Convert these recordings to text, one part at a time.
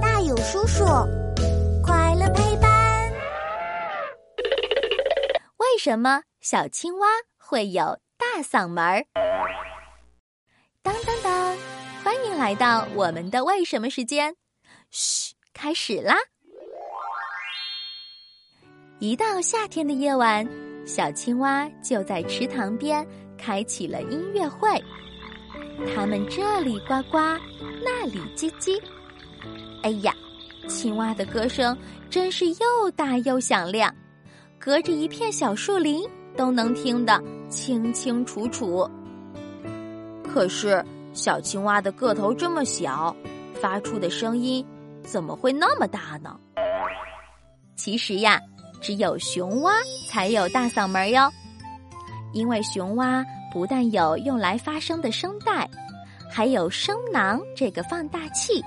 大有叔叔，快乐陪伴。为什么小青蛙会有大嗓门儿？当当当！欢迎来到我们的为什么时间。嘘，开始啦！一到夏天的夜晚，小青蛙就在池塘边开启了音乐会。它们这里呱呱，那里叽叽。哎呀，青蛙的歌声真是又大又响亮，隔着一片小树林都能听得清清楚楚。可是，小青蛙的个头这么小，发出的声音怎么会那么大呢？其实呀，只有雄蛙才有大嗓门哟，因为雄蛙。不但有用来发声的声带，还有声囊这个放大器，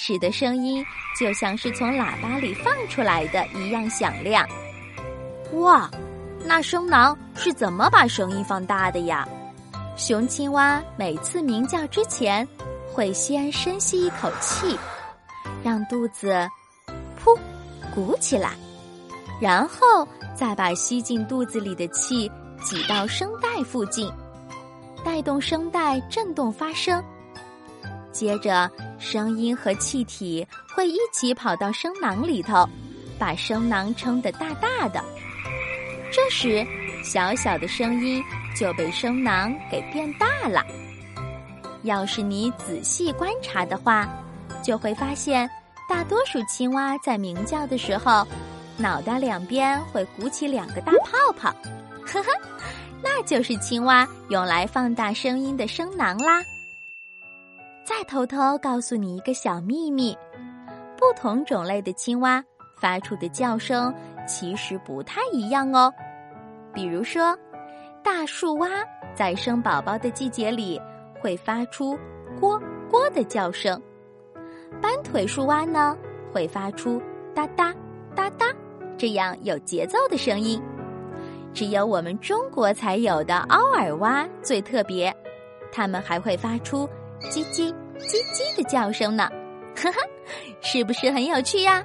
使得声音就像是从喇叭里放出来的一样响亮。哇，那声囊是怎么把声音放大的呀？雄青蛙每次鸣叫之前，会先深吸一口气，让肚子噗鼓起来，然后再把吸进肚子里的气。挤到声带附近，带动声带振动发声。接着，声音和气体会一起跑到声囊里头，把声囊撑得大大的。这时，小小的声音就被声囊给变大了。要是你仔细观察的话，就会发现，大多数青蛙在鸣叫的时候，脑袋两边会鼓起两个大泡泡。呵呵，那就是青蛙用来放大声音的声囊啦。再偷偷告诉你一个小秘密：不同种类的青蛙发出的叫声其实不太一样哦。比如说，大树蛙在生宝宝的季节里会发出“咕咕”的叫声，斑腿树蛙呢会发出“哒哒哒哒”这样有节奏的声音。只有我们中国才有的凹耳蛙最特别，它们还会发出“叽叽叽叽”的叫声呢，哈哈，是不是很有趣呀？